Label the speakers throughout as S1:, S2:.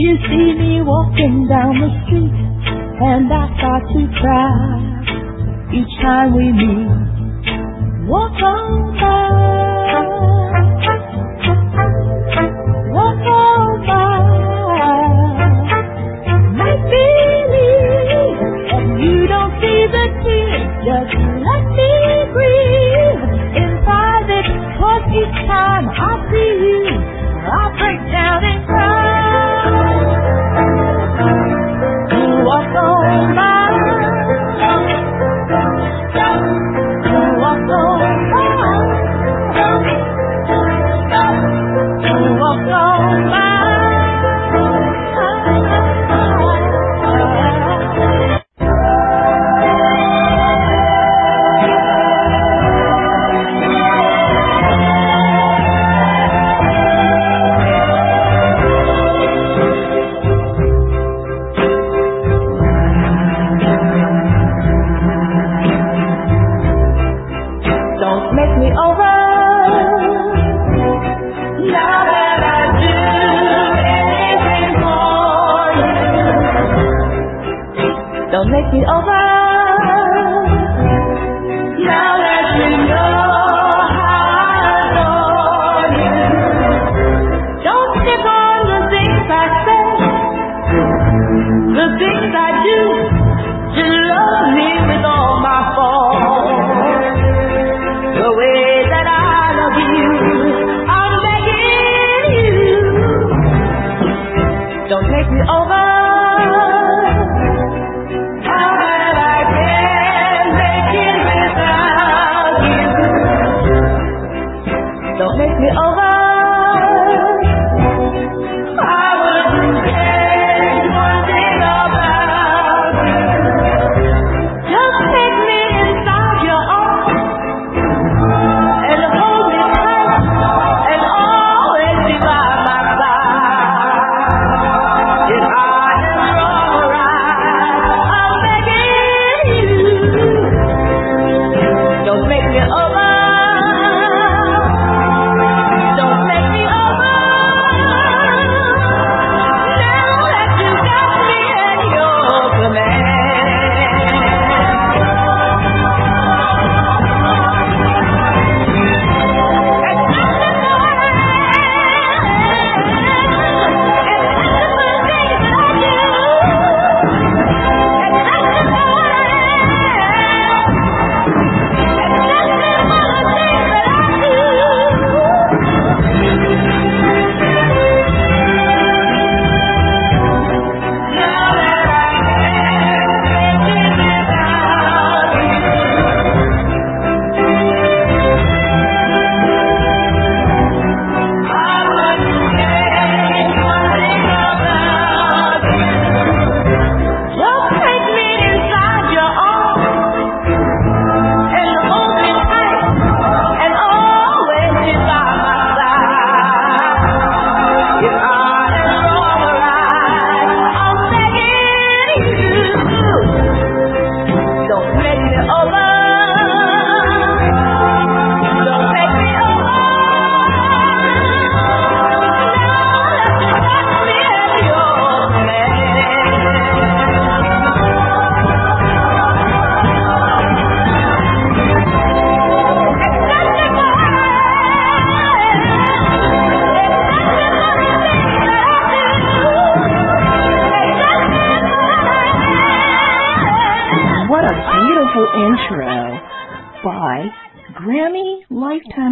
S1: You see me walking down the street, and I start to cry each time we meet. Walk on by, walk on by. Make believe that you don't see the tears. Just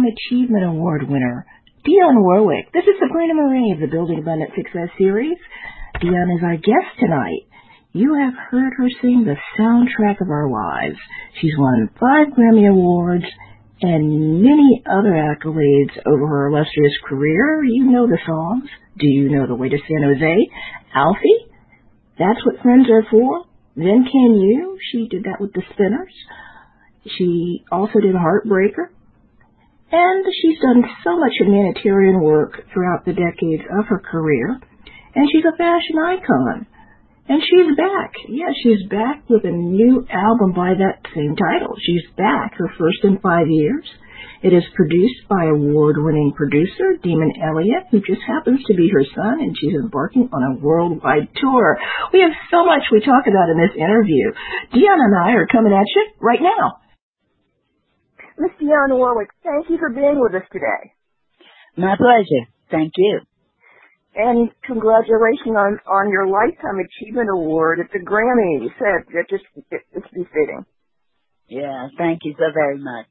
S2: Achievement Award winner Dionne Warwick. This is Sabrina Marie of the Building Abundant Success series. Dionne is our guest tonight. You have heard her sing the soundtrack of our lives. She's won five Grammy Awards and many other accolades over her illustrious career. You know the songs. Do you know The Way to San Jose? Alfie? That's what friends are for. Then Came You? She did that with the Spinners. She also did Heartbreaker. And she's done so much humanitarian work throughout the decades of her career. And she's a fashion icon. And she's back. Yeah, she's back with a new album by that same title. She's back, her first in five years.
S3: It is produced by award-winning producer Damon Elliott, who just happens to be her son, and she's embarking on a worldwide tour. We have so much we talk about in this interview. Dionne and I are coming at you right now.
S2: Miss Dionne Warwick, thank you for being with us today.
S4: My pleasure. Thank you.
S2: And congratulations on, on your Lifetime Achievement Award at the Grammy. You said it just, it, it's befitting.
S4: Yeah, thank you so very much.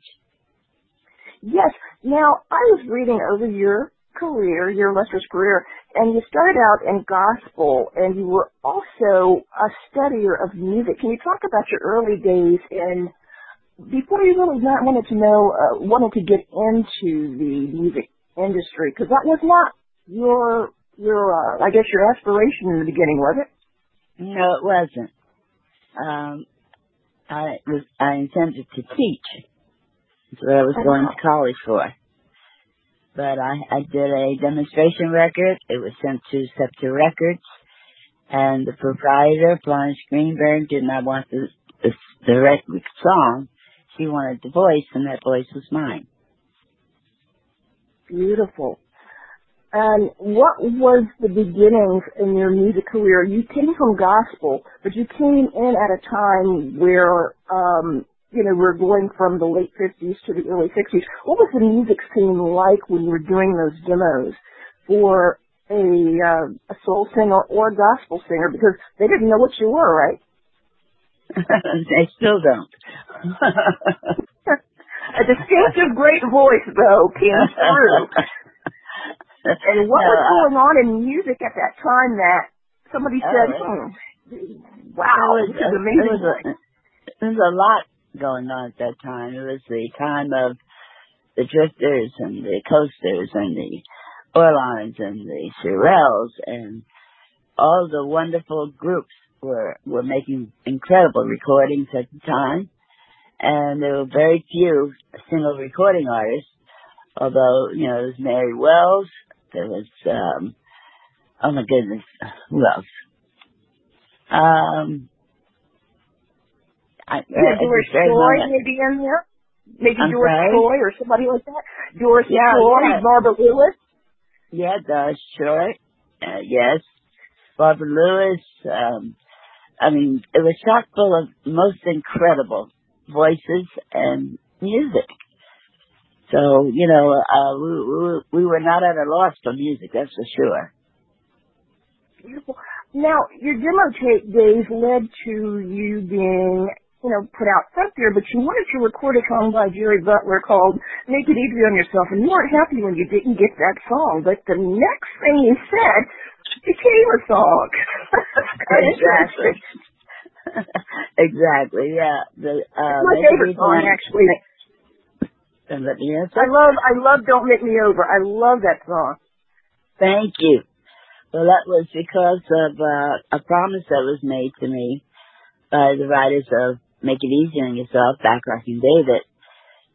S2: Yes. Now, I was reading over your career, your illustrious career, and you started out in gospel, and you were also a studier of music. Can you talk about your early days in before you really not wanted to know, uh, wanted to get into the music industry? Because that was not your your, uh, I guess your aspiration in the beginning, was it?
S4: No, it wasn't. Um, I was I intended to teach. That's what I was going to college for. But I, I did a demonstration record. It was sent to Scepter Records. And the proprietor, Florence Greenberg, did not want the, the, the record song. She wanted the voice, and that voice was mine.
S2: Beautiful. And what was the beginnings in your music career? You came from gospel, but you came in at a time where um, you know, we're going from the late 50s to the early 60s. What was the music scene like when you were doing those demos for a, uh, a soul singer or a gospel singer? Because they didn't know what you were, right?
S4: they still don't.
S2: a distinctive, great voice, though, came through. and what was going on in music at that time that somebody said,
S4: uh,
S2: hmm, wow,
S4: was,
S2: this is amazing.
S4: There was, a, there was a lot going on at that time. It was the time of the Drifters and the Coasters and the Orlons and the Shirelles and all the wonderful groups were were making incredible recordings at the time. And there were very few single recording artists, although, you know, there was Mary Wells, there was um oh my goodness, who else? Um I,
S2: Yeah, Doris Troy maybe in there? Maybe
S4: I'm
S2: Doris
S4: sorry?
S2: Troy or somebody like that? Doris
S4: Yeah,
S2: Troy,
S4: yeah.
S2: Barbara Lewis?
S4: Yeah, the short. Uh, yes. Barbara Lewis. Um, I mean, it was chock full of most incredible voices and music. So, you know, uh, we, we, we were not at a loss for music, that's for sure.
S2: Beautiful. Now, your demo tape days led to you being, you know, put out front there, but you wanted to record a song by Jerry Butler called Make It Easy on Yourself, and you weren't happy when you didn't get that song, but the next thing you said became a song.
S4: Exactly. exactly, yeah. The, uh,
S2: My favorite song, actually.
S4: And let me answer.
S2: I love, I love Don't Make Me Over. I love that song.
S4: Thank you. Well, that was because of uh, a promise that was made to me by the writers of Make It Easy on Yourself, Bacharach and David,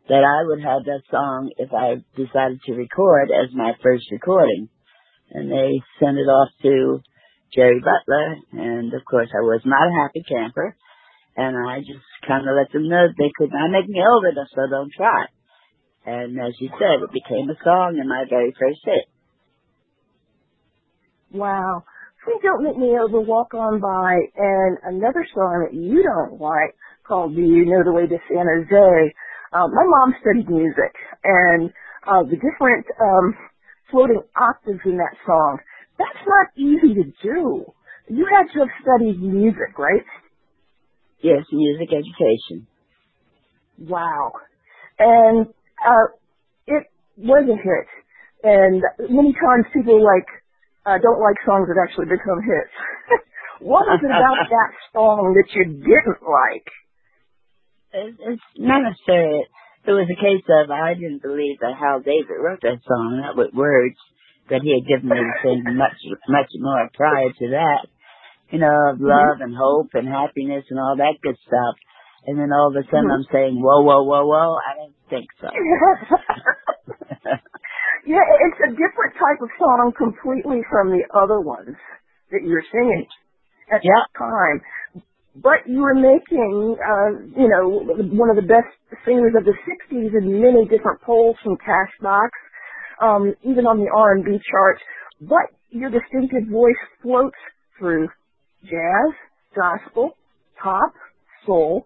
S4: that I would have that song if I decided to record as my first recording. And they sent it off to Jerry Butler, and of course I was not a happy camper, and I just kind of let them know they could not make me over, so don't try. And as you said, it became a song and my very first hit.
S2: Wow. Please don't make me over walk on by and another song that you don't like called Do You Know the Way to San Jose? Uh, my mom studied music and uh, the different um, floating octaves in that song, that's not easy to do. You had to have studied music, right?
S4: Yes, music education.
S2: Wow. And uh, it was a hit. And many times people like uh, don't like songs that actually become hits. what was it about that song that you didn't like?
S4: It- It's not necessarily. It was a case of I didn't believe that Hal David wrote that song, not with words that he had given me to sing much, much more prior to that. You know, of love and hope and happiness and all that good stuff. And then all of a sudden I'm saying, whoa, whoa, whoa, whoa. I don't think so.
S2: yeah, it's a different type of song completely from the other ones that you're singing at
S4: Yeah.
S2: that time. But you were making, uh, you know, one of the best singers of the 60s in many different polls from Cashbox, um, even on the R&B charts, but your distinctive voice floats through jazz, gospel, pop, soul,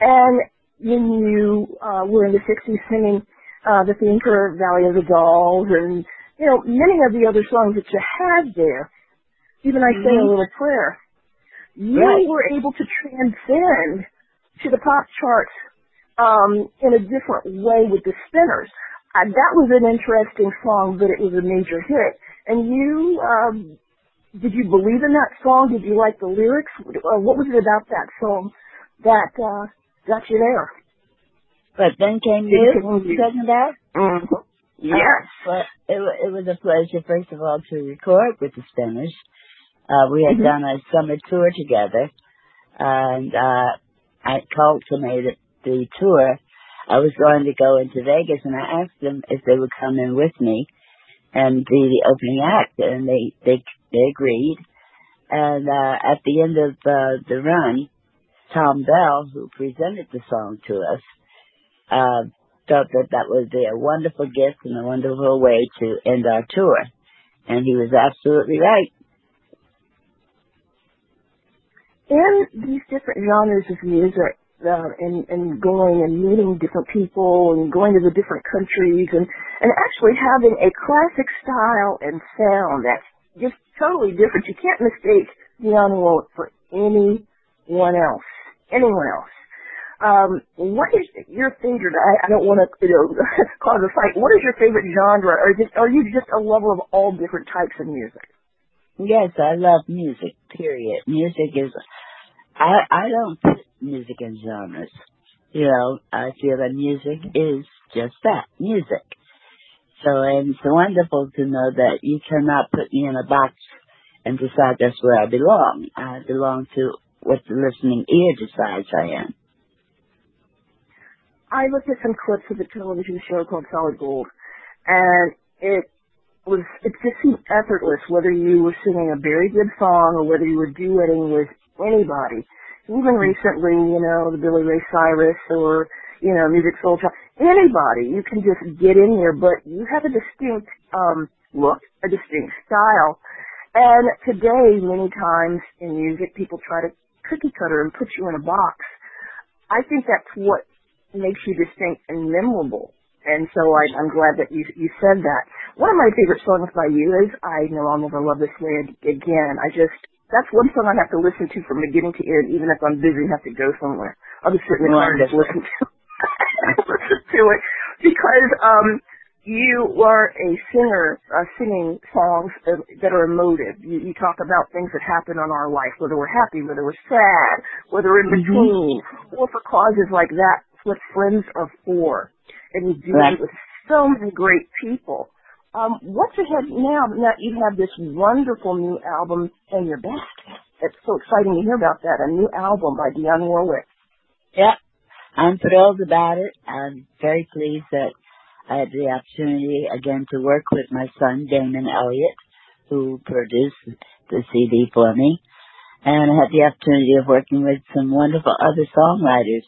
S2: and when you uh, were in the 60s singing uh, the theme for Valley of the Dolls and, you know, many of the other songs that you had there, even I Say a
S4: Mhm.
S2: Little Prayer, you
S4: Right.
S2: were able to transcend to the pop charts um, in a different way with the Spinners. Uh, that was an interesting song, but it was a major hit. And you, um, did you believe in that song? Did you like the lyrics? Uh, what was it about that song that uh, got you there?
S4: But then came
S2: Did
S4: you, you talking about?
S2: Mm-hmm. Yes.
S4: Uh, well, it, it was a pleasure, first of all, to record with the Spinners. Uh, we had
S2: Mhm.
S4: done a summer tour together, and uh, I culminated the tour. I was going to go into Vegas, and I asked them if they would come in with me and be the opening act, and they they they agreed. And uh, at the end of uh, the run, Thom Bell, who presented the song to us, uh, thought that that would be a wonderful gift and a wonderful way to end our tour. And he was absolutely right.
S2: in these different genres of music uh, and, and going and meeting different people and going to the different countries and, and actually having a classic style and sound that's just totally different. You can't mistake Dionne Warwick for anyone else. Anyone else. Um, what is your favorite? I, I don't want to, you know, cause a fight. What is your favorite genre? Or just, are you just a lover of all different types of music?
S4: Yes, I love music, period. Music is, I, I don't music in genres. You know, I feel that music is just that, music. So, and it's wonderful to know that you cannot put me in a box and decide that's where I belong. I belong to what the listening ear decides I am.
S2: I looked at some clips of a television show called Solid Gold, and it was it just seemed effortless whether you were singing a very good song or whether you were duetting with anybody. Even recently, you know, the Billy Ray Cyrus or you know, Musiq Soulchild, anybody, you can just get in there, but you have a distinct um look, a distinct style. And today, many times in music, people try to cookie cutter and put you in a box. I think that's what makes you distinct and memorable. And so I, I'm glad that you you said that. One of my favorite songs by you is "I Know I'll Never Love This Way Again." I just that's one song I have to listen to from beginning to end, even if I'm busy and have to go somewhere. I'll just sit in the car and just listen to listen to it because um you are a singer uh, singing songs that, that are emotive. You, you talk about things that happen on our life, whether we're happy, whether we're sad, whether in between, or for causes like that. What friends are for. And you do
S4: Right.
S2: it with so many great people. Um, what's ahead now that you have this wonderful new album in your basket? It's so exciting to hear about that. A new album by Dionne Warwick.
S4: Yeah, I'm thrilled about it. I'm very pleased that I had the opportunity again to work with my son Damon Elliott, who produced the CD for me, and I had the opportunity of working with some wonderful other songwriters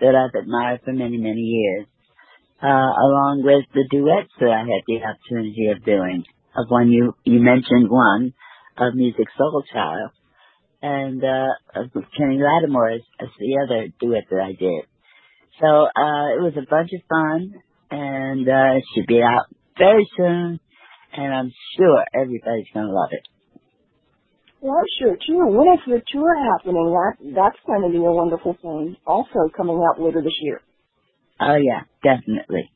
S4: that I've admired for many, many years, uh, along with the duets that I had the opportunity of doing. Of one you you mentioned one of Music Soul Child, and uh, of Kenny Lattimore as, as the other duet that I did. So uh, it was a bunch of fun, and uh, it should be out very soon, and I'm sure everybody's gonna love it.
S2: Well, I'm sure too. When is the tour happening? That that's going to be a wonderful thing. Also coming out later this year.
S4: Oh yeah, definitely.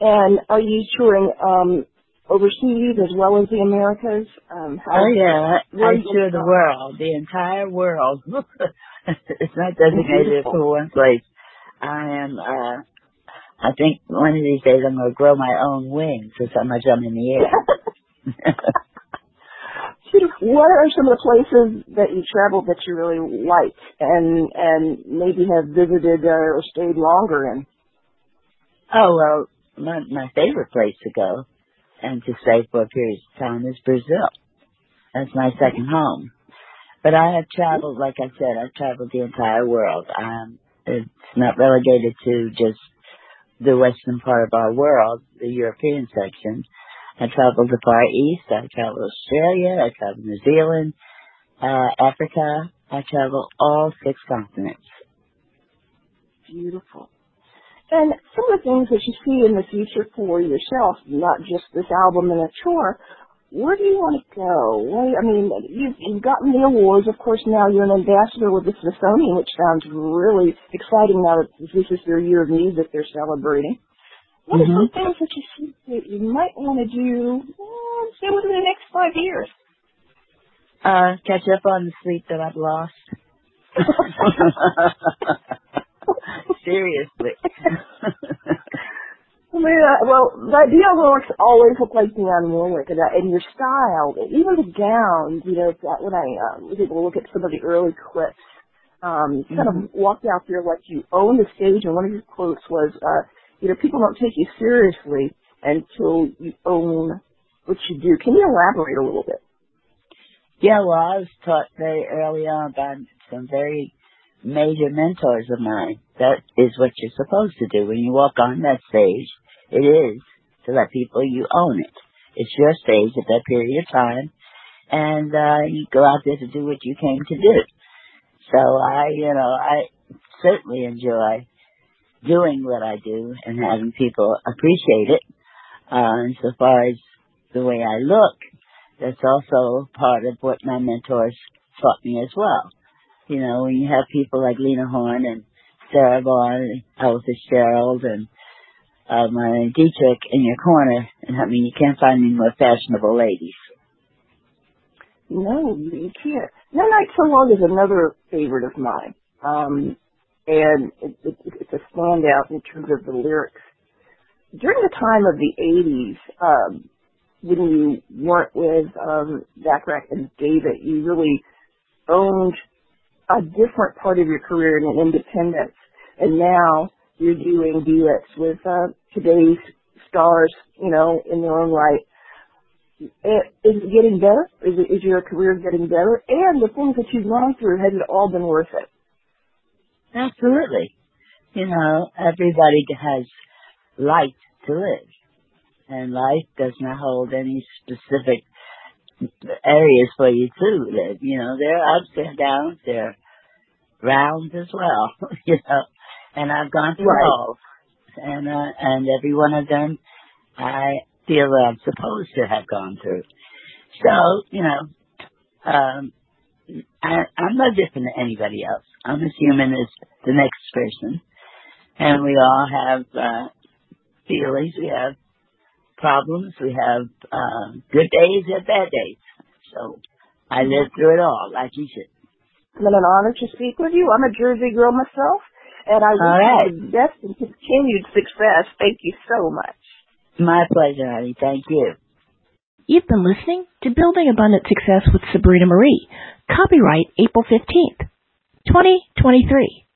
S2: And are you touring um, overseas as well as the Americas? Um, how,
S4: Oh yeah, I tour the world, the entire world. it's not designated
S2: Beautiful.
S4: for one place. I am. uh I think one of these days I'm gonna grow my own wings. That's how much I'm in the air.
S2: what are some of the places that you traveled that you really like and and maybe have visited uh, or stayed longer in?
S4: Oh well, my my favorite place to go and to stay for a period of time is Brazil. That's my second home. But I have traveled, like I said, I've traveled the entire world. Um, It's not relegated to just the western part of our world, the European section. I traveled the Far East. I traveled Australia. I traveled New Zealand, uh, Africa. I traveled all six continents.
S2: Beautiful. And some of the things that you see in the future for yourself, not just this album and a tour, where do you want to go? Where, I mean, you've, you've gotten the awards. Of course, now you're an ambassador with the Smithsonian, which sounds really exciting now that this is their year of music they're celebrating. What mm-hmm. are some things that you see that you might want to do, well, say, within the next five years?
S4: Uh, catch up on the sleep that I've lost. Seriously.
S2: Well, the Dionne Warwick's always looked like Dionne Warwick, and, uh, and your style, even the gowns, you know, that when I uh, was able to look at some of the early clips, um, mm-hmm. kind of mm-hmm. walked out there like you own the stage, and one of your quotes was, uh, you know, people don't take you seriously until you own what you do. Can you elaborate a little bit?
S4: Yeah, well, I was taught very early on by some very major mentors of mine. That is what you're supposed to do when you walk on that stage. It is to let people you own it. It's your stage at that period of time, and uh, you go out there to do what you came to do. So I, you know, I certainly enjoy doing what I do and having people appreciate it. Uh, and so far as the way I look, that's also part of what my mentors taught me as well. You know, when you have people like Lena Horne and Sarah Vaughan Ella Fitzgerald and uh, Marlene Dietrich in your corner, and I mean, you can't find any more fashionable ladies.
S2: No, you can't. No Night So Long is another favorite of mine. Um, and it, it, it's a standout in terms of the lyrics. During the time of the 80s, um, when you weren't with um, Bacharach and David, you really owned a different part of your career in an independence, and now you're doing duets with uh, today's stars, you know, in their own right. Is it getting better? Is, it, is your career getting better? And the things that you've gone through, has it all been worth it?
S4: Absolutely. You know, everybody has life to live. And life does not hold any specific areas for you to live. You know, there are ups and downs, there are rounds as well, you know. And I've gone through right. all. And uh, and every one of them I feel that I'm supposed to have gone through. So, you know, um I I'm no different than anybody else. I'm as human as the next person. And we all have uh feelings, we have problems. We have uh, good days and bad days. So I lived through it all, like you said.
S2: It's been an honor to speak with you. I'm a Jersey girl myself, and I wish right. you the best and continued success. Thank you so much.
S4: My pleasure, honey. Thank you.
S3: You've been listening to Building Abundant Success with Sabrina Marie. Copyright April 15th, 2023.